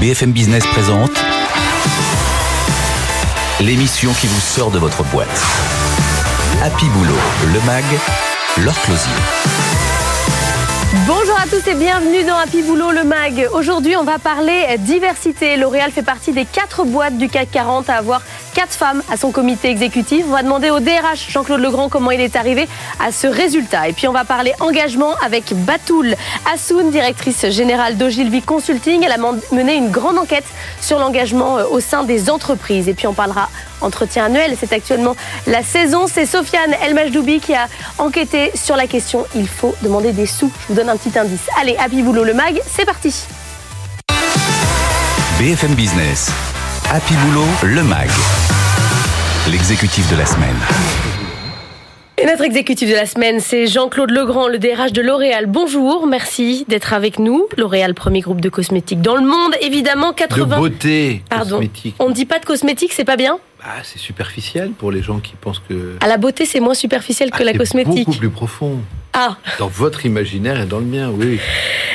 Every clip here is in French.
BFM Business présente l'émission qui vous sort de votre boîte. Happy Boulot, le MAG, leur Closier. Bonjour à tous et bienvenue dans Happy Boulot le MAG. Aujourd'hui, on va parler diversité. L'Oréal fait partie des quatre boîtes du CAC 40 à avoir quatre femmes à son comité exécutif. On va demander au DRH Jean-Claude Legrand comment il est arrivé à ce résultat. Et puis on va parler engagement avec Batoul Assoun, directrice générale d'Ogilvy Consulting. Elle a mené une grande enquête sur l'engagement euh, au sein des entreprises. Et puis on parlera entretien annuel. C'est actuellement la saison. C'est Sofiane Elmajdoubi qui a enquêté sur la question. Il faut demander des sous. Je vous donne un petit indice. Allez, Happy Boulot le mag, c'est parti. BFM Business. Happy Boulot, le MAG. L'exécutif de la semaine. Et notre exécutif de la semaine, c'est Jean-Claude Legrand, le DRH de L'Oréal. Bonjour, merci d'être avec nous. L'Oréal, premier groupe de cosmétiques dans le monde, évidemment. 80... De beauté Pardon. cosmétique. On ne dit pas de cosmétique, c'est pas bien? Ah, c'est superficiel pour les gens qui pensent que. À la beauté, c'est moins superficiel que Ah, la c'est cosmétique. beaucoup plus profond. Ah, Dans votre imaginaire et dans le mien, oui.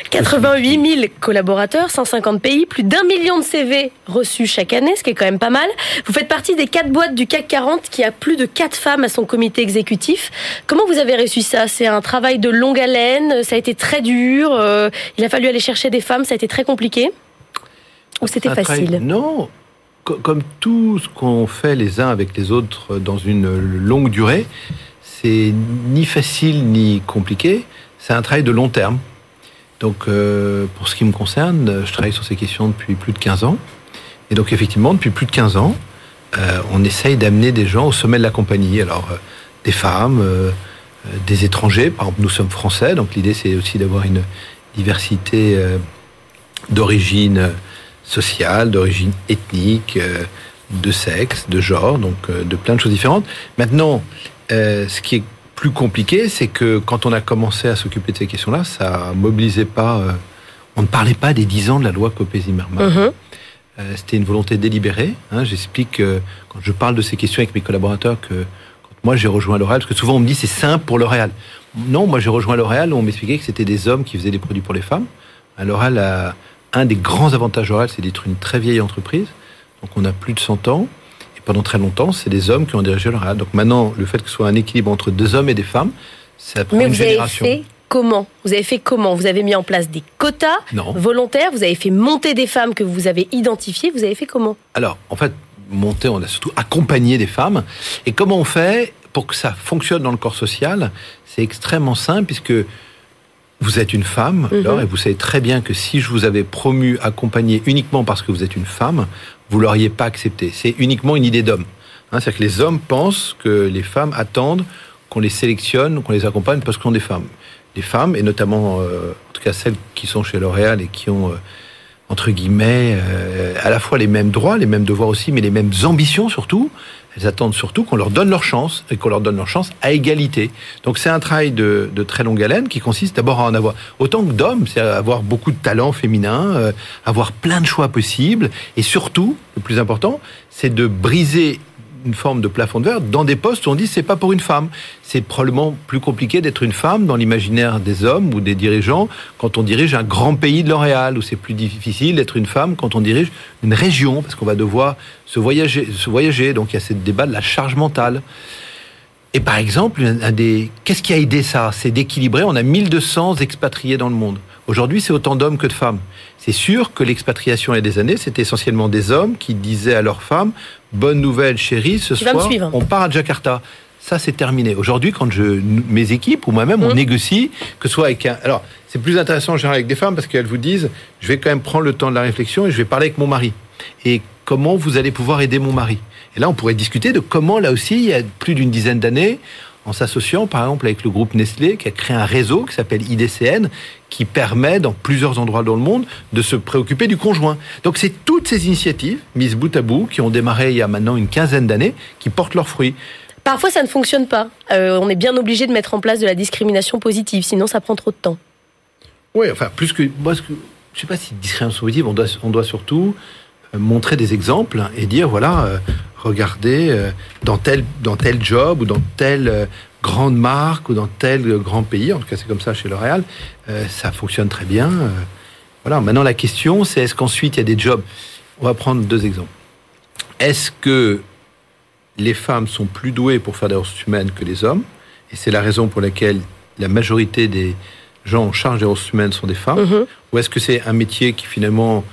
88 000 collaborateurs, 150 pays, plus d'un million de CV reçus chaque année, ce qui est quand même pas mal. Vous faites partie des quatre boîtes du CAC 40 qui a plus de quatre femmes à son comité exécutif. Comment vous avez réussi ça? C'est un travail de longue haleine, ça a été très dur, euh, il a fallu aller chercher des femmes, ça a été très compliqué? Ou c'était travail- facile? Non. Co- Comme tout ce qu'on fait les uns avec les autres dans une longue durée, c'est ni facile ni compliqué. C'est un travail de long terme. Donc, euh, pour ce qui me concerne, je travaille sur ces questions depuis plus de 15 ans. Et donc, effectivement, depuis plus de 15 ans, euh, on essaye d'amener des gens au sommet de la compagnie. Alors, euh, des femmes, des étrangers. Par exemple, nous sommes français, donc l'idée, c'est aussi d'avoir une diversité d'origine sociale, d'origine ethnique, euh, de sexe, de genre, donc euh, de plein de choses différentes. Maintenant, euh, ce qui est plus compliqué, c'est que quand on a commencé à s'occuper de ces questions-là, ça mobilisait pas. euh, on ne parlait pas des 10 ans de la loi Copé-Zimmermann. Mhm. Euh, C'était une volonté délibérée. hein. J'explique euh, quand je parle de ces questions avec mes collaborateurs que quand moi j'ai rejoint L'Oréal, parce que souvent on me dit c'est simple pour L'Oréal. Non, moi j'ai rejoint L'Oréal, on m'expliquait que c'était des hommes qui faisaient des produits pour les femmes. L'Oréal a un des grands avantages L'Oréal, c'est d'être une très vieille entreprise. Donc on a plus de 100 ans. Et pendant très longtemps, c'est des hommes qui ont dirigé L'Oréal. Donc maintenant, le fait que ce soit un équilibre entre deux hommes et des femmes, ça prend Mais une vous avez fait comment? Vous avez fait comment? Vous avez mis en place des quotas Non. volontaires, vous avez fait monter des femmes que vous avez identifiées, vous avez fait comment? Alors, en fait, monter, on a surtout accompagné des femmes. Et comment on fait pour que ça fonctionne dans le corps social? C'est extrêmement simple, puisque vous êtes une femme, Mhm. Laure, et vous savez très bien que si je vous avais promu, accompagné uniquement parce que vous êtes une femme, vous l'auriez pas accepté. C'est uniquement une idée d'homme. Hein, C'est-à-dire que les hommes pensent que les femmes attendent qu'on les sélectionne, qu'on les accompagne parce qu'on sont des femmes. Les femmes, et notamment, euh, en tout cas celles qui sont chez L'Oréal et qui ont, euh, entre guillemets, euh, à la fois les mêmes droits, les mêmes devoirs aussi, mais les mêmes ambitions surtout, elles attendent surtout qu'on leur donne leur chance et qu'on leur donne leur chance à égalité. Donc c'est un travail de, de très longue haleine qui consiste d'abord à en avoir autant que d'hommes, c'est à avoir beaucoup de talents féminins, euh, avoir plein de choix possibles et surtout, le plus important, c'est de briser une forme de plafond de verre dans des postes où on dit c'est pas pour une femme. C'est probablement plus compliqué d'être une femme dans l'imaginaire des hommes ou des dirigeants quand on dirige un grand pays de L'Oréal, où c'est plus difficile d'être une femme quand on dirige une région, parce qu'on va devoir se voyager. Donc il y a ce débat de la charge mentale. Et par exemple, un des... qu'est-ce qui a aidé ça? C'est d'équilibrer. On a 1200 expatriés dans le monde. Aujourd'hui, c'est autant d'hommes que de femmes. C'est sûr que l'expatriation il y a des années, c'était essentiellement des hommes qui disaient à leurs femmes Bonne nouvelle, chérie, ce Tu soir, on part à Jakarta. Ça, c'est terminé. Aujourd'hui, quand je, mes équipes ou moi-même, on Mhm. négocie, que ce soit avec un. Alors, c'est plus intéressant en général avec des femmes parce qu'elles vous disent Je vais quand même prendre le temps de la réflexion et je vais parler avec mon mari. Et comment vous allez pouvoir aider mon mari? Et là, on pourrait discuter de comment, là aussi, il y a plus d'une dizaine d'années, en s'associant par exemple avec le groupe Nestlé qui a créé un réseau qui s'appelle IDCN qui permet dans plusieurs endroits dans le monde de se préoccuper du conjoint. Donc c'est toutes ces initiatives mises bout à bout qui ont démarré il y a maintenant une quinzaine d'années qui portent leurs fruits. Parfois, ça ne fonctionne pas. Euh, on est bien obligé de mettre en place de la discrimination positive, sinon ça prend trop de temps. Oui, enfin plus que moi ce que je sais pas si discrimination positive, on doit on doit surtout euh, montrer des exemples et dire voilà euh, regardez euh, dans tel dans tel job ou dans telle euh, grande marque ou dans tel euh, grand pays, en tout cas c'est comme ça chez L'Oréal, ça fonctionne très bien. Voilà. Maintenant, la question, c'est est-ce qu'ensuite il y a des jobs? On va prendre deux exemples. Est-ce que les femmes sont plus douées pour faire des ressources humaines que les hommes? Et c'est la raison pour laquelle la majorité des gens en charge des ressources humaines sont des femmes Mhm. Ou est-ce que c'est un métier qui finalement...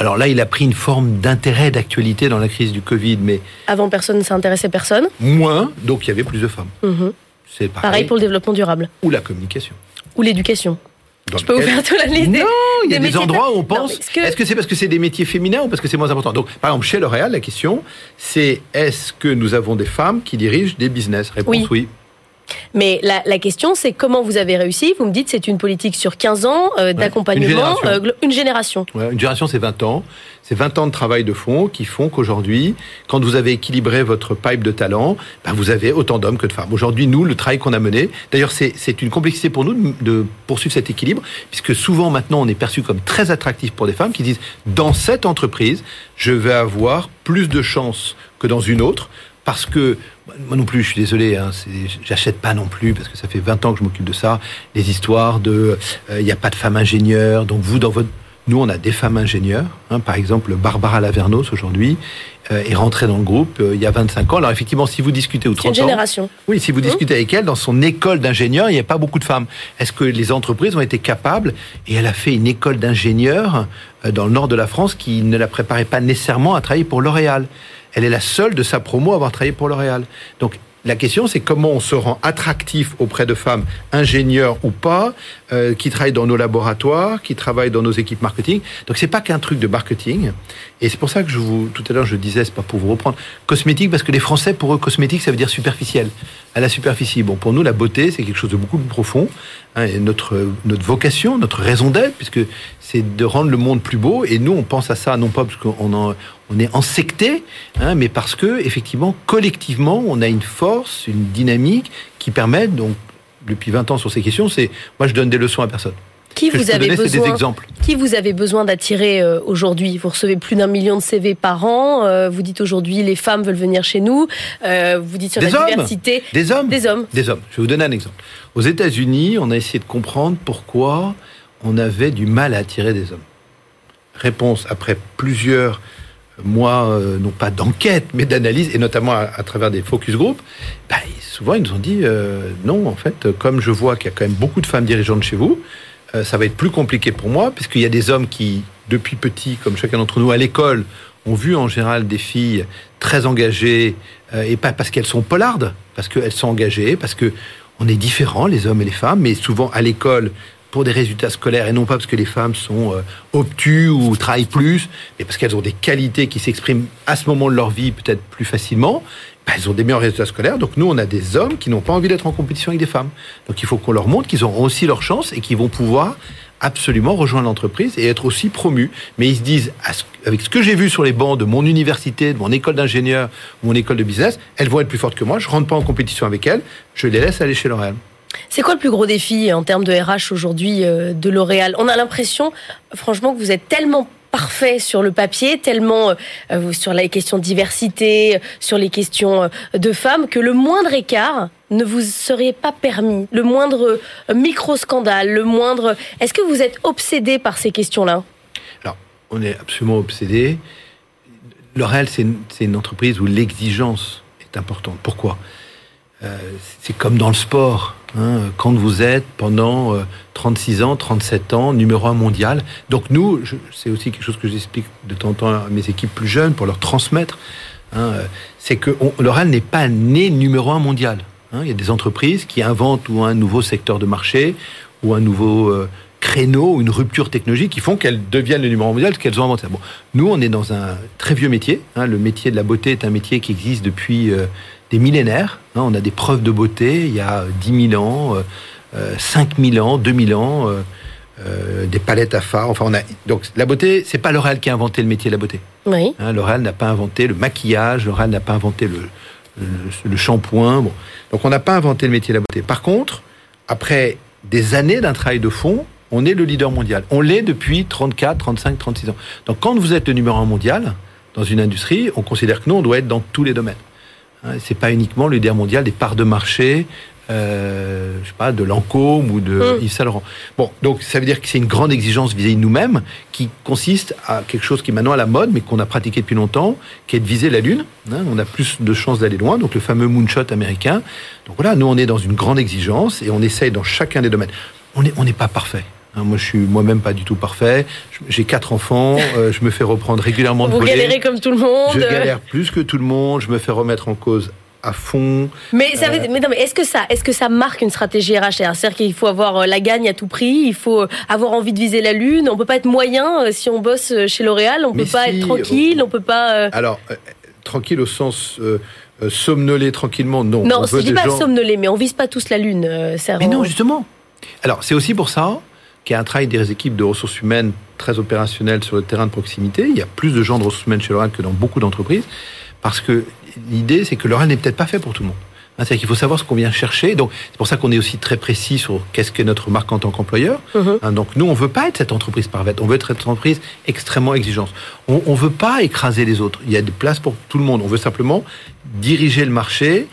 Alors là, il a pris une forme d'intérêt, d'actualité dans la crise du Covid, mais Avant, personne ne s'intéressait personne. moins, donc il y avait plus de femmes. Mhm. C'est pareil. Pareil pour le développement durable. Ou la communication. Ou l'éducation. Dans Je peux vous faire toute la liste Non, il y a des endroits où on pense. est-ce que- c'est parce que c'est des métiers féminins ou parce que c'est moins important? Donc, par exemple, chez L'Oréal, la question, c'est est-ce que nous avons des femmes qui dirigent des business? Réponse Oui. oui. Mais la, la question, c'est comment vous avez réussi? Vous me dites c'est une politique sur 15 ans euh, d'accompagnement, Une génération. euh, une génération. Ouais, une génération, c'est 20 ans. C'est 20 ans de travail de fond qui font qu'aujourd'hui, quand vous avez équilibré votre pipe de talent, ben, vous avez autant d'hommes que de femmes. Aujourd'hui, nous, le travail qu'on a mené, d'ailleurs, c'est c'est une complexité pour nous de, de poursuivre cet équilibre, puisque souvent, maintenant, on est perçu comme très attractif pour des femmes qui disent, dans cette entreprise, je vais avoir plus de chances que dans une autre, parce que moi non plus, je suis désolé, hein, j'achète pas non plus parce que ça fait 20 ans que je m'occupe de ça. Les histoires de, euh, il n'y a pas de femmes ingénieures, donc vous dans votre, nous on a des femmes ingénieures. hein, par exemple, Barbara Lavernos aujourd'hui euh, est rentrée dans le groupe euh, il y a 25 ans. Alors effectivement, si vous discutez ou C'est une 30 ans, génération. oui, si vous discutez avec elle, dans son école d'ingénieur, il n'y a pas beaucoup de femmes. Est-ce que les entreprises ont été capables Et elle a fait une école d'ingénieur euh, dans le nord de la France qui ne la préparait pas nécessairement à travailler pour L'Oréal? Elle est la seule de sa promo à avoir travaillé pour L'Oréal. Donc la question, c'est comment on se rend attractif auprès de femmes ingénieurs ou pas, euh, qui travaillent dans nos laboratoires, qui travaillent dans nos équipes marketing. Donc c'est pas qu'un truc de marketing. Et c'est pour ça que je vous, tout à l'heure, je disais, c'est pas pour vous reprendre, cosmétique, parce que les Français, pour eux, cosmétique, ça veut dire superficiel. À la superficie. Bon, pour nous, la beauté, c'est quelque chose de beaucoup plus profond. hein, et notre, notre vocation, notre raison d'être, puisque c'est de rendre le monde plus beau. Et nous, on pense à ça, non pas parce qu'on en- on est ensecté, hein, mais parce que, effectivement, collectivement, on a une force, une dynamique qui permet, donc, depuis 20 ans sur ces questions, c'est, moi, je donne des leçons à personne. Qui vous avez donner, c'est des besoin exemples. Qui vous avez besoin d'attirer euh, aujourd'hui? Vous recevez plus d'un million de CV par an. euh, vous dites aujourd'hui les femmes veulent venir chez nous. euh, vous dites sur Des la hommes diversité. Des hommes Des hommes. Des hommes. Je vais vous donner un exemple. Aux États-Unis, on a essayé de comprendre pourquoi on avait du mal à attirer des hommes. Réponse après plusieurs mois, euh, non pas d'enquête, mais d'analyse, et notamment à, travers des focus group, bah, souvent ils nous ont dit euh, non, en fait, comme je vois qu'il y a quand même beaucoup de femmes dirigeantes chez vous, euh, ça va être plus compliqué pour moi, puisqu'il y a des hommes qui, depuis petit, comme chacun d'entre nous, à l'école, ont vu en général des filles très engagées, et pas parce qu'elles sont polardes, parce qu'elles sont engagées, parce que on est différents, les hommes et les femmes, mais souvent à l'école, pour des résultats scolaires, et non pas parce que les femmes sont euh, obtus ou travaillent plus, mais parce qu'elles ont des qualités qui s'expriment à ce moment de leur vie peut-être plus facilement, bah, elles ont des meilleurs résultats scolaires. Donc nous, on a des hommes qui n'ont pas envie d'être en compétition avec des femmes. Donc il faut qu'on leur montre qu'ils auront aussi leur chance et qu'ils vont pouvoir absolument rejoindre l'entreprise et être aussi promus. Mais ils se disent, avec ce que j'ai vu sur les bancs de mon université, de mon école d'ingénieur, mon école de business, elles vont être plus fortes que moi. Je rentre pas en compétition avec elles. Je les laisse aller chez L'Oréal. C'est quoi le plus gros défi en termes de RH aujourd'hui euh, de L'Oréal? On a l'impression, franchement, que vous êtes tellement parfait sur le papier, tellement euh, sur les questions de diversité, euh, sur les questions euh, de femmes, que le moindre écart ne vous serait pas permis. Le moindre euh, micro-scandale, le moindre... Est-ce que vous êtes obsédé par ces questions-là? Alors, on est absolument obsédé. L'Oréal, c'est une, entreprise où l'exigence est importante. Pourquoi? Euh, C'est comme dans le sport. Hein. Quand vous êtes pendant euh, 36 ans, 37 ans, numéro un mondial. Donc nous, c'est aussi quelque chose que j'explique de temps en temps à mes équipes plus jeunes pour leur transmettre. hein, euh, c'est que L'Oréal n'est pas né numéro un mondial. hein. Il y a des entreprises qui inventent ou un nouveau secteur de marché ou un nouveau euh, créneau ou une rupture technologique qui font qu'elles deviennent le numéro un mondial, qu'elles ont inventé. Bon, nous, on est dans un très vieux métier. hein. Le métier de la beauté est un métier qui existe depuis euh, des millénaires. hein. On a des preuves de beauté il y a 10 000 ans, euh, euh, 5 000 ans, 2 000 ans, euh, euh, des palettes à fards. Enfin, on a donc la beauté, c'est pas L'Oréal qui a inventé le métier de la beauté. Oui. Hein, L'Oréal n'a pas inventé le maquillage, L'Oréal n'a pas inventé le, le, le shampoing. Bon. Donc on n'a pas inventé le métier de la beauté. Par contre, après des années d'un travail de fond, on est le leader mondial. On l'est depuis 34, 35, 36 ans. Donc quand vous êtes le numéro un mondial dans une industrie, on considère que nous, on doit être dans tous les domaines. Hein, c'est pas uniquement le leader mondial des parts de marché, euh, je sais pas, de Lancôme ou de Mm. Yves Saint Laurent. Bon, donc ça veut dire que c'est une grande exigence vis-à-vis de nous-mêmes qui consiste à quelque chose qui est maintenant à la mode, mais qu'on a pratiqué depuis longtemps, qui est de viser la Lune. Hein, on a plus de chances d'aller loin, donc le fameux moonshot américain. Donc voilà, nous on est dans une grande exigence et on essaye dans chacun des domaines. On n'est on n'est pas parfait. Hein, moi, je suis moi-même pas du tout parfait. J'ai quatre enfants. euh, je me fais reprendre régulièrement de Vous voler. galérez comme tout le monde. Je galère plus que tout le monde. Je me fais remettre en cause à fond. Mais, ça Euh. veut- mais non, mais est-ce que ça, est-ce que ça marque une stratégie RH C'est-à-dire qu'il faut avoir euh, la gagne à tout prix, il faut avoir envie de viser la lune. On peut pas être moyen si on bosse chez L'Oréal, on Mais peut pas être tranquille, euh, on peut pas. euh, Alors, euh, tranquille au sens euh, somnoler tranquillement, non. Non, On dis des pas gens- somnoler, mais on vise pas tous la lune. ça Mais rend- non, justement. Alors, c'est aussi pour ça qu'il y a un travail des équipes de ressources humaines très opérationnelles sur le terrain de proximité. Il y a plus de gens de ressources humaines chez L'Oréal que dans beaucoup d'entreprises. Parce que l'idée, c'est que L'Oréal n'est peut-être pas fait pour tout le monde. Hein, C'est-à-dire qu'il faut savoir ce qu'on vient chercher. Donc, c'est pour ça qu'on est aussi très précis sur qu'est-ce qu'est notre marque en tant qu'employeur. Mhm. Hein, donc, nous, on veut pas être cette entreprise parfaite. On veut être cette entreprise extrêmement exigeante. On, on veut pas écraser les autres. Il y a des places pour tout le monde. On veut simplement diriger le marché,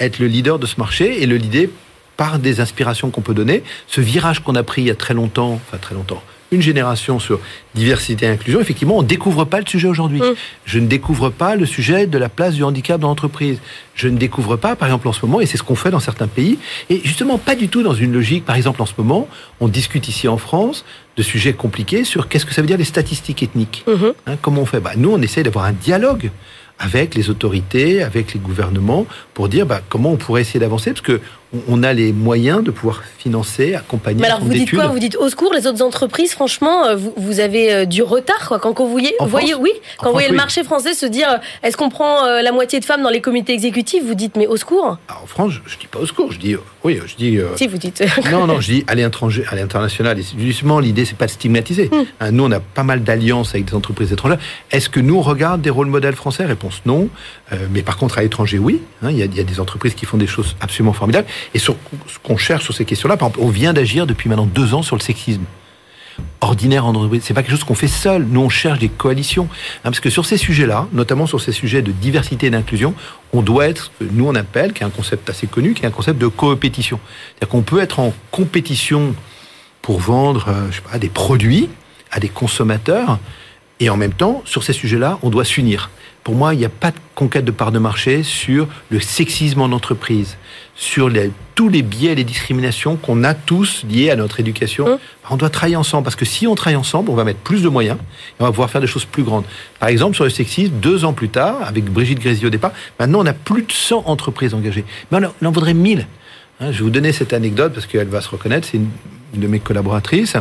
être le leader de ce marché et le leader par des inspirations qu'on peut donner. Ce virage qu'on a pris il y a très longtemps, enfin très longtemps, une génération sur diversité et inclusion, effectivement, on ne découvre pas le sujet aujourd'hui. Mm. Je ne découvre pas le sujet de la place du handicap dans l'entreprise. Je ne découvre pas, par exemple, en ce moment, et c'est ce qu'on fait dans certains pays, et justement pas du tout dans une logique, par exemple, en ce moment, on discute ici en France de sujets compliqués sur qu'est-ce que ça veut dire les statistiques ethniques. Mhm. Hein, comment on fait? Bah, Nous, on essaye d'avoir un dialogue avec les autorités, avec les gouvernements, pour dire bah, comment on pourrait essayer d'avancer, parce que on- a les moyens de pouvoir financer, accompagner. Mais alors vous dites quoi? Vous dites au secours les autres entreprises Franchement, euh, vous, vous avez euh, du retard quoi. Quand vous voyez, En vous voyez France? oui, quand vous voyez le marché français se dire, euh, est-ce qu'on prend la moitié de femmes dans les comités exécutifs? Vous dites mais au secours? Alors, en France, je, je dis pas au secours, je dis oui, je dis. euh, Si vous dites. non, non, je dis à l'étranger, à l'international. Justement, l'idée, c'est pas de stigmatiser. Hmm. Hein, nous, on a pas mal d'alliances avec des entreprises étrangères. Est-ce que nous, on regarde des rôles modèles français? Réponse non. Euh, mais par contre, à l'étranger, oui. Hein, Il y, a, il y a des entreprises qui font des choses absolument formidables. Et sur ce qu'on cherche sur ces questions-là, par exemple, on vient d'agir depuis maintenant deux ans sur le sexisme ordinaire en entreprise. C'est pas quelque chose qu'on fait seul. Nous, on cherche des coalitions. Hein, parce que sur ces sujets-là, notamment sur ces sujets de diversité et d'inclusion, on doit être, nous on appelle, qui est un concept assez connu, qui est un concept de coopétition. C'est-à-dire qu'on peut être en compétition pour vendre, euh, des produits à des consommateurs, et en même temps, sur ces sujets-là, on doit s'unir. Pour moi, il n'y a pas de conquête de part de marché sur le sexisme en entreprise, sur les- tous les biais et les discriminations qu'on a tous liés à notre éducation. Hum. On doit travailler ensemble, parce que si on travaille ensemble, on va mettre plus de moyens, et on va pouvoir faire des choses plus grandes. Par exemple, sur le sexisme, deux ans plus tard, avec Brigitte Grézy au départ, maintenant on a plus de 100 entreprises engagées. Mais on en- voudrait 1000. Hein, je vais vous donner cette anecdote, parce qu'elle va se reconnaître, c'est une, une de mes collaboratrices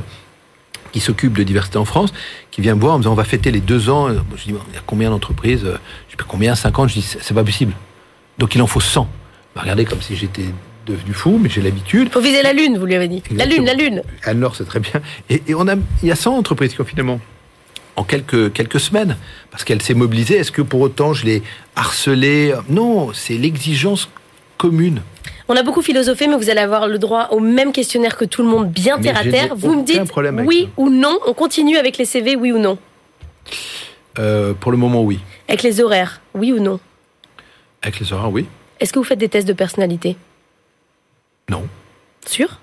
qui s'occupe de diversité en France, qui vient me voir en me disant on va fêter les deux ans. Euh, Je dis il y a combien d'entreprises Je sais pas combien, 50 Je dis c'est c'est pas possible. Donc il en faut 100. Elle m'a regardé comme si j'étais devenu fou, mais j'ai l'habitude. Faut viser la lune, vous lui avez dit. La lune, la lune. Anne-Laure, c'est très bien. Et, et on a, il y a 100 entreprises qui ont finalement, en quelques, quelques semaines, parce qu'elle s'est mobilisée, est-ce que pour autant je l'ai harcelée? Non, c'est l'exigence commune. On a beaucoup philosophé, mais vous allez avoir le droit au même questionnaire que tout le monde, bien Mais terre à terre. Vous me dites oui ça. ou non. On continue avec les CV, oui ou non. Euh, pour le moment, oui. Avec les horaires, oui ou non. Avec les horaires, oui. Est-ce que vous faites des tests de personnalité? Non. Sûr?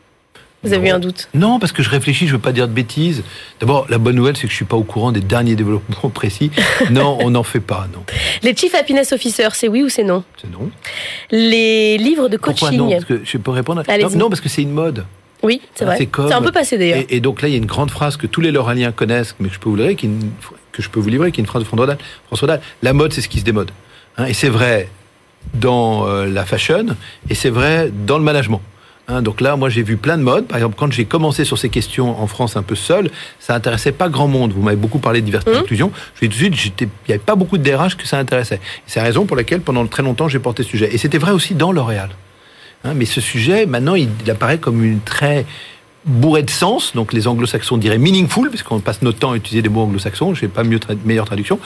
Vous avez eu un doute Non, parce que je réfléchis, je veux pas dire de bêtises. D'abord, la bonne nouvelle, c'est que je suis pas au courant des derniers développements précis. Non, on n'en fait pas, non. Les Chief Happiness Officer, c'est oui ou c'est non C'est non. Les livres de Pourquoi coaching non? Parce que je peux répondre. Allez-y. Non, non, parce que c'est une mode. Oui, c'est vrai. C'est comme- un peu passé d'ailleurs. Et, et donc là, il y a une grande phrase que tous les Loraliens connaissent, mais que je peux vous livrer, qui est une- que je peux vous livrer, qui est une phrase de François Dahl. François la mode, c'est ce qui se démode. Hein, et c'est vrai dans euh, la fashion, et c'est vrai dans le management. Hein, donc là, moi, j'ai vu plein de modes. Par exemple, quand j'ai commencé sur ces questions en France un peu seul, ça intéressait pas grand monde. Vous m'avez beaucoup parlé de diversité et Mhm. d'inclusion. Je tout de suite, il n'y avait pas beaucoup de DRH que ça intéressait. C'est la raison pour laquelle, pendant très longtemps, j'ai porté ce sujet. Et c'était vrai aussi dans L'Oréal. Hein, mais ce sujet, maintenant, il, il apparaît comme une très bourrée de sens. Donc, les anglo-saxons diraient meaningful, parce qu'on passe notre temps à utiliser des mots anglo-saxons. Je n'ai pas mieux tra- meilleure traduction.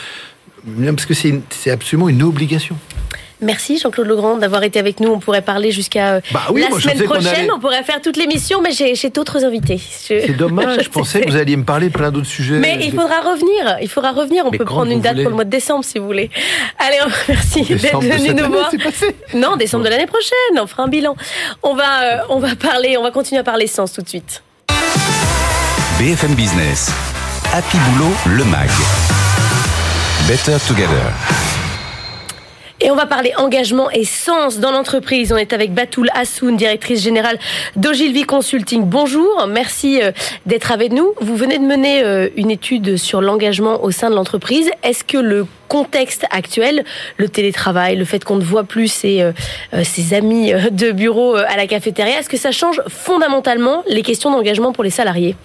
Parce que c'est absolument une obligation. Merci Jean-Claude Legrand d'avoir été avec nous. On pourrait parler jusqu'à Bah oui, la moi, semaine prochaine. allait- On pourrait faire toute l'émission, mais j'ai d'autres invités. Je- C'est dommage, je pensais que vous alliez me parler de plein d'autres sujets. Mais il faudra revenir. Il faudra revenir. On Mais peut prendre une vous date voulez. pour le mois de décembre si vous voulez. Allez, on- merci d'être venu nous voir. passé. Non, décembre de l'année prochaine. On fera un bilan. On va, euh, on va parler. On va continuer à parler sens tout de suite. BFM Business. Happy Boulot, le MAG. Better Together. Et on va parler engagement et sens dans l'entreprise. On est avec Batoul Hassoun, directrice générale d'Ogilvy Consulting. Bonjour, merci euh, d'être avec nous. Vous venez de mener euh, une étude sur l'engagement au sein de l'entreprise. Est-ce que le contexte actuel, le télétravail, le fait qu'on ne voit plus ses, euh, ses amis de bureau à la cafétéria, est-ce que ça change fondamentalement les questions d'engagement pour les salariés?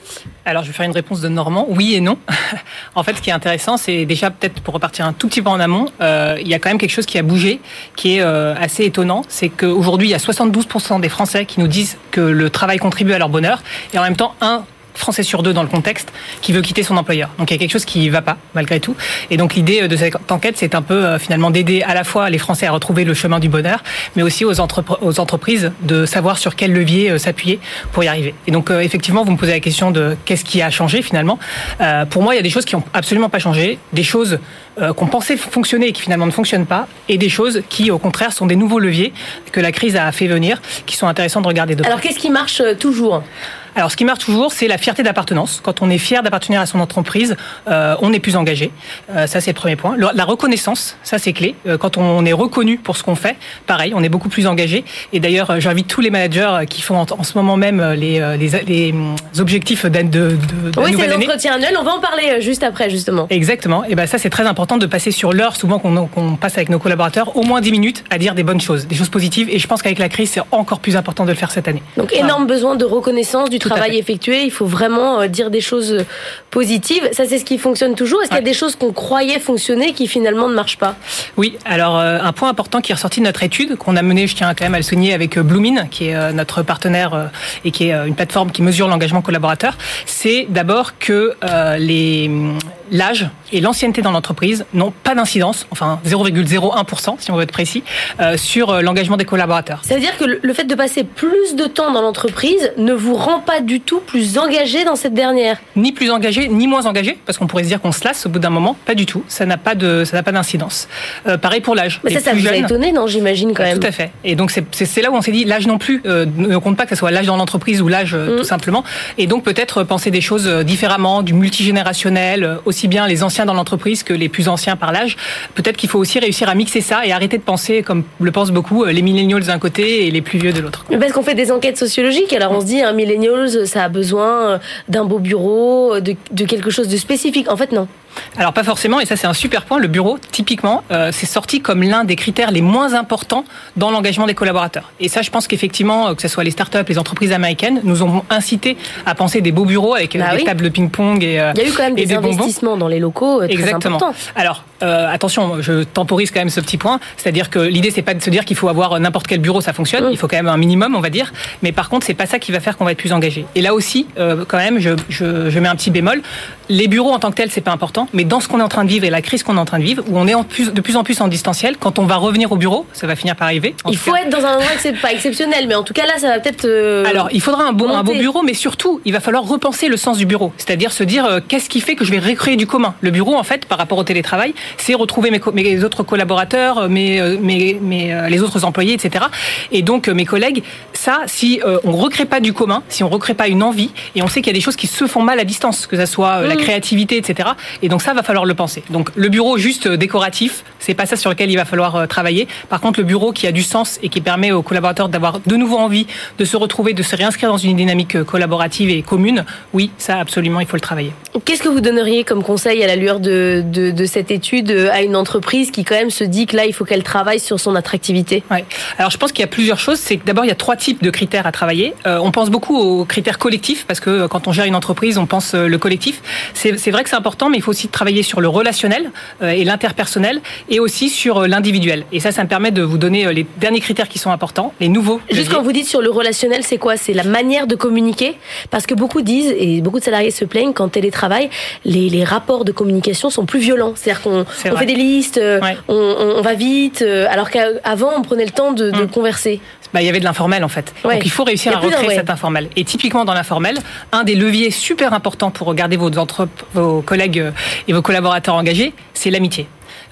Alors, je vais faire une réponse de Normand. Oui et non. en fait, ce qui est intéressant, c'est déjà peut-être pour repartir un tout petit peu en amont, euh, il y a quand même quelque chose qui a bougé, qui est euh, assez étonnant. C'est qu'aujourd'hui, il y a 72% des Français qui nous disent que le travail contribue à leur bonheur, et en même temps, un Français sur deux dans le contexte qui veut quitter son employeur. Donc il y a quelque chose qui va pas malgré tout. Et donc l'idée de cette enquête, c'est un peu euh, finalement d'aider à la fois les Français à retrouver le chemin du bonheur, mais aussi aux, entrep- aux entreprises de savoir sur quel levier euh, s'appuyer pour y arriver. Et donc euh, effectivement, vous me posez la question de qu'est-ce qui a changé finalement. Euh, pour moi, il y a des choses qui ont absolument pas changé, des choses euh, qu'on pensait fonctionner et qui finalement ne fonctionnent pas, et des choses qui au contraire sont des nouveaux leviers que la crise a fait venir, qui sont intéressants de regarder de. Alors qu'est-ce qui marche euh, toujours? Alors, ce qui marche toujours, c'est la fierté d'appartenance. Quand on est fier d'appartenir à son entreprise, euh, on est plus engagé. Euh, ça, c'est le premier point. La reconnaissance, ça, c'est clé. Euh, quand on est reconnu pour ce qu'on fait, pareil, on est beaucoup plus engagé. Et d'ailleurs, j'invite tous les managers qui font en, en ce moment même les, les, les, hum, objectifs de, de, de Oui, c'est l'entretien annuel. On va en parler juste après, justement. Exactement. Et ben ça, c'est très important de passer sur l'heure, souvent qu'on passe avec nos collaborateurs, au moins 10 minutes à dire des bonnes choses, des choses positives. Et je pense qu'avec la crise, c'est encore plus important de le faire cette année. Donc Voilà. énorme besoin de reconnaissance du Tout à travail effectué. Il faut vraiment euh, dire des choses euh, positives. Ça, c'est ce qui fonctionne toujours. Est-ce qu'il y a des choses qu'on croyait fonctionner qui finalement ne marchent pas? Oui, alors euh, un point important qui est ressorti de notre étude, qu'on a menée, je tiens quand même à le souligner, avec Bloomin, qui est notre partenaire et qui est une plateforme qui mesure l'engagement collaborateur, c'est d'abord que les l'âge et l'ancienneté dans l'entreprise n'ont pas d'incidence, enfin 0,01% si on veut être précis, euh, sur euh, l'engagement des collaborateurs. Ça veut dire que le- fait de passer plus de temps dans l'entreprise ne vous rend pas du tout plus engagé dans cette dernière. Ni plus engagé, ni moins engagé, parce qu'on pourrait se dire qu'on se lasse au bout d'un moment. Pas du tout. Ça n'a pas de, ça n'a pas d'incidence. Euh, pareil pour l'âge. Mais ça, ça vous a étonné, non J'imagine quand même. Tout à fait. Et donc c'est- là où on s'est dit l'âge non plus euh, ne compte pas que ce soit l'âge dans l'entreprise ou l'âge Mm. tout simplement. Et donc peut-être penser des choses différemment, du multigénérationnel, euh, aussi bien les anciens dans l'entreprise que les plus anciens par l'âge. Peut-être qu'il faut aussi réussir à mixer ça et arrêter de penser comme le pensent beaucoup euh, les millennials d'un côté et les plus vieux de l'autre. Parce qu'on fait des enquêtes sociologiques, alors on se dit un ça a besoin euh, d'un beau bureau, euh, de quelque chose de spécifique. En fait, non. Alors pas forcément, et ça c'est un super point, le bureau, typiquement, euh, c'est sorti comme l'un des critères les moins importants dans l'engagement des collaborateurs. Et ça je pense qu'effectivement, euh, que ce soit les startups, les entreprises américaines, nous ont incité à penser des beaux bureaux avec euh, Bah des oui. tables de ping-pong et, euh, Il y a eu quand même des, bonbons. investissements dans les locaux très Exactement. importants. Alors euh, attention, je temporise quand même ce petit point, c'est-à-dire que l'idée c'est pas de se dire qu'il faut avoir n'importe quel bureau, ça fonctionne. Mm. Il faut quand même un minimum, on va dire. Mais par contre, c'est pas ça qui va faire qu'on va être plus engagé. Et là aussi, euh, quand même, je, je, je mets un petit bémol. Les bureaux en tant que tels, c'est pas important, mais dans ce qu'on est en train de vivre et la crise qu'on est en train de vivre, où on est en plus, de plus en plus en distanciel, quand on va revenir au bureau, ça va finir par arriver. Il faut cas. être dans un endroit pas exceptionnel, mais en tout cas là, ça va peut-être. euh, Alors, il faudra un, bon, un beau bureau, mais surtout, il va falloir repenser le sens du bureau. C'est-à-dire se dire, euh, qu'est-ce qui fait que je vais recréer du commun? Le bureau, en fait, par rapport au télétravail, c'est retrouver mes, autres collaborateurs, euh, mes, mes, mes, les autres employés, etc. Et donc, mes collègues, ça, si euh, on recrée pas du commun, si on recrée pas une envie, et on sait qu'il y a des choses qui se font mal à distance, que ça soit la Mm. créativité, etc. Et donc, ça, va falloir le penser. Donc, le bureau juste euh, décoratif, c'est pas ça sur lequel il va falloir euh, travailler. Par contre, le bureau qui a du sens et qui permet aux collaborateurs d'avoir de nouveau envie de se retrouver, de se réinscrire dans une dynamique euh, collaborative et commune, oui, ça absolument, il faut le travailler. Qu'est-ce que vous donneriez comme conseil à la lueur de, de, de cette étude à une entreprise qui quand même se dit que là, il faut qu'elle travaille sur son attractivité? Ouais. Alors je pense qu'il y a plusieurs choses. C'est que d'abord il y a trois types de critères à travailler. Euh, on pense beaucoup aux critères collectifs parce que quand on gère une entreprise, on pense le collectif. C'est vrai que c'est important, mais il faut aussi travailler sur le relationnel euh, et l'interpersonnel et aussi sur euh, l'individuel. Et ça, ça me permet de vous donner euh, les derniers critères qui sont importants, les nouveaux. Juste quand vous dites sur le relationnel, c'est quoi? C'est la manière de communiquer? Parce que beaucoup disent, et beaucoup de salariés se plaignent qu'en télétravail, les, les rapports de communication sont plus violents. C'est-à-dire qu'on fait des listes, Ouais. on, on- va vite, alors qu'avant on prenait le temps de, de Mm. converser. Bah, il y avait de l'informel en fait. Ouais. Donc il faut réussir à recréer cet informel. Et typiquement dans l'informel, un des leviers super importants pour garder vos, vos collègues euh, et vos collaborateurs engagés, c'est l'amitié.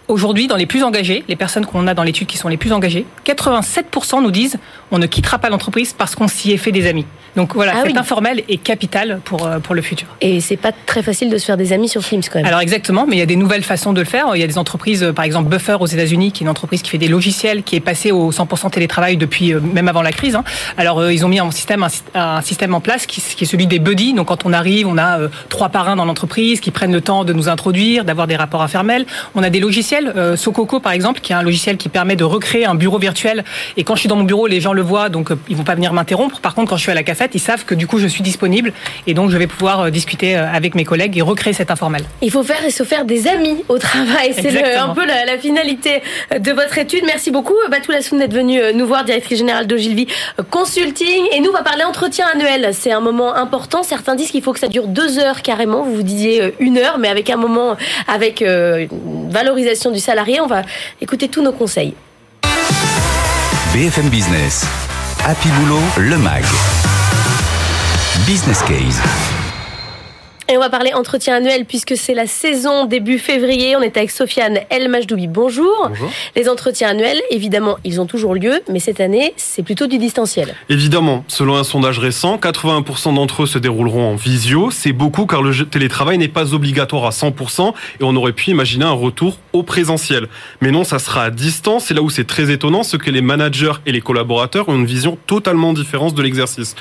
Aujourd'hui, dans les plus engagés, les personnes qu'on a dans l'étude qui sont les plus engagées, 87% nous disent on ne quittera pas l'entreprise parce qu'on s'y est fait des amis. Donc voilà, Ah oui. informel est capital pour, euh, pour le futur. Et c'est pas très facile de se faire des amis sur Teams quand même. Alors exactement, mais il y a des nouvelles façons de le faire. Il y a des entreprises, euh, par exemple Buffer aux États-Unis, qui est une entreprise qui fait des logiciels, qui est passée au 100% télétravail depuis euh, même avant la crise. hein. Alors ils ont mis un système, un, syst- un système en place qui, qui est celui des buddies. Donc quand on arrive, on a trois parrains dans l'entreprise qui prennent le temps de nous introduire, d'avoir des rapports informels. On a des logiciels, euh, Sococo par exemple, qui est un logiciel qui permet de recréer un bureau virtuel. Et quand je suis dans mon bureau, les gens le voient, donc euh, ils vont pas venir m'interrompre. Par contre, quand je suis à la cafette, ils savent que du coup je suis disponible et donc je vais pouvoir euh, discuter avec mes collègues et recréer cet informel. Il faut faire et se faire des amis au travail. C'est un peu la, la finalité de votre étude. Merci beaucoup, Batou Lassoun, d'être venu nous voir, directrice générale d'Ogilvy Consulting. Et nous, on va parler entretien annuel. C'est un moment important. Certains disent qu'il faut que ça dure deux heures carrément. Vous vous disiez une heure, mais avec un moment, avec euh, une valorisation du salarié. On va écouter tous nos conseils. BFM Business. Happy Boulot, le MAG. Business Case. Et on va parler entretien annuel puisque c'est la saison début février. On est avec Sofiane El Majdoubi. Bonjour. Bonjour. Les entretiens annuels, évidemment, ils ont toujours lieu, mais cette année, c'est plutôt du distanciel. Évidemment, selon un sondage récent, 80% d'entre eux se dérouleront en visio. C'est beaucoup car le télétravail n'est pas obligatoire à 100% et on aurait pu imaginer un retour au présentiel. Mais non, ça sera à distance. C'est là où c'est très étonnant, ce que les managers et les collaborateurs ont une vision totalement différente de l'exercice.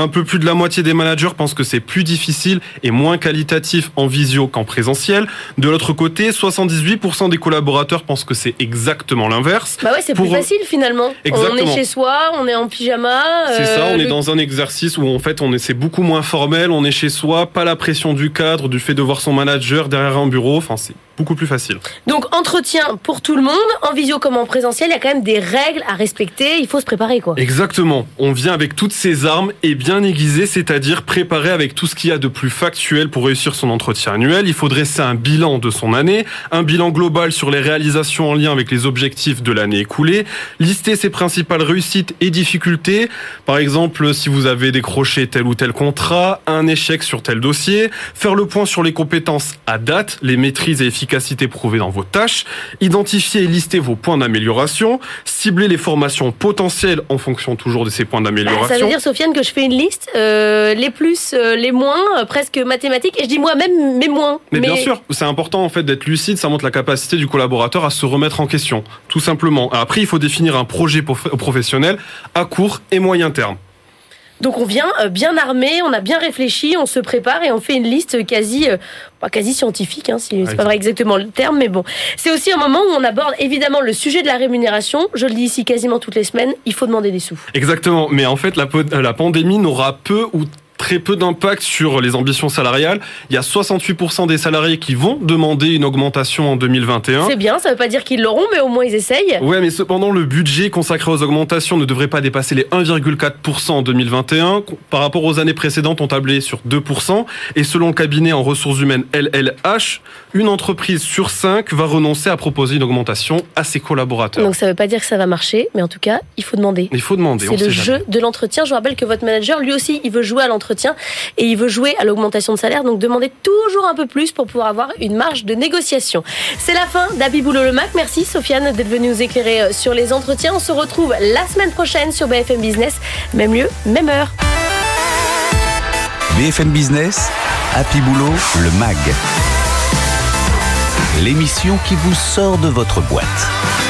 Un peu plus de la moitié des managers pensent que c'est plus difficile et moins qualitatif en visio qu'en présentiel. De l'autre côté, 78% des collaborateurs pensent que c'est exactement l'inverse. Bah ouais, c'est Pour- plus facile finalement. On Exactement. est chez soi, on est en pyjama. C'est ça, euh, on est le- dans un exercice où en fait on est c'est beaucoup moins formel, on est chez soi, pas la pression du cadre, du fait de voir son manager derrière un bureau, enfin c'est beaucoup plus facile. Donc entretien pour tout le monde, en visio comme en présentiel, il y a quand même des règles à respecter. Il faut se préparer quoi. Exactement, on vient avec toutes ses armes et bien aiguisé, c'est-à-dire préparé avec tout ce qu'il y a de plus factuel pour réussir son entretien annuel. Il faut dresser un bilan de son année, un bilan global sur les réalisations en lien avec les objectifs de l'année écoulée, lister ses principales réussites et difficultés, par exemple si vous avez décroché tel ou tel contrat, un échec sur tel dossier, faire le point sur les compétences à date, les maîtrises et efficacités prouvées dans vos tâches, identifier et lister vos points d'amélioration, cibler les formations potentielles en fonction toujours de ces points Bah, d'amélioration. ça veut dire, Sofiane, que je fais une liste, euh, les plus, euh, les moins, euh, presque mathématiques, et je dis moi-même mes moins. Mais, bien sûr, c'est important en fait d'être lucide, ça montre la capacité du collaborateur à se remettre en question, tout simplement. Après, il faut définir un projet prof- professionnel à court et moyen terme. Donc on vient euh, bien armé, on a bien réfléchi, on se prépare et on fait une liste quasi, euh, pas quasi scientifique, hein, si, c'est pas vrai exactement le terme, mais bon. C'est aussi un moment où on aborde évidemment le sujet de la rémunération. Je le dis ici quasiment toutes les semaines, il faut demander des sous. Exactement, mais en fait, la, la pandémie n'aura peu ou très peu d'impact sur les ambitions salariales. Il y a 68% des salariés qui vont demander une augmentation en 2021. C'est bien, ça veut pas dire qu'ils l'auront, mais au moins ils essayent. Ouais, mais cependant, le budget consacré aux augmentations ne devrait pas dépasser les 1,4% en 2021. Par rapport aux années précédentes, on tablait sur 2%. Et selon le cabinet en ressources humaines LLH, une entreprise sur cinq va renoncer à proposer une augmentation à ses collaborateurs. Donc ça veut pas dire que ça va marcher, mais en tout cas, il faut demander. Il faut demander. C'est le jeu de l'entretien. Je vous rappelle que votre manager, lui aussi, il veut jouer à l'entretien et il veut jouer à l'augmentation de salaire. Donc demandez toujours un peu plus pour pouvoir avoir une marge de négociation. C'est la fin d'Habi Boulot le Mac. Merci Sofiane d'être venue nous éclairer euh, sur les entretiens. On se retrouve la semaine prochaine sur BFM Business. Même lieu, même heure. BFM Business, Happy Boulot, le MAG. L'émission qui vous sort de votre boîte.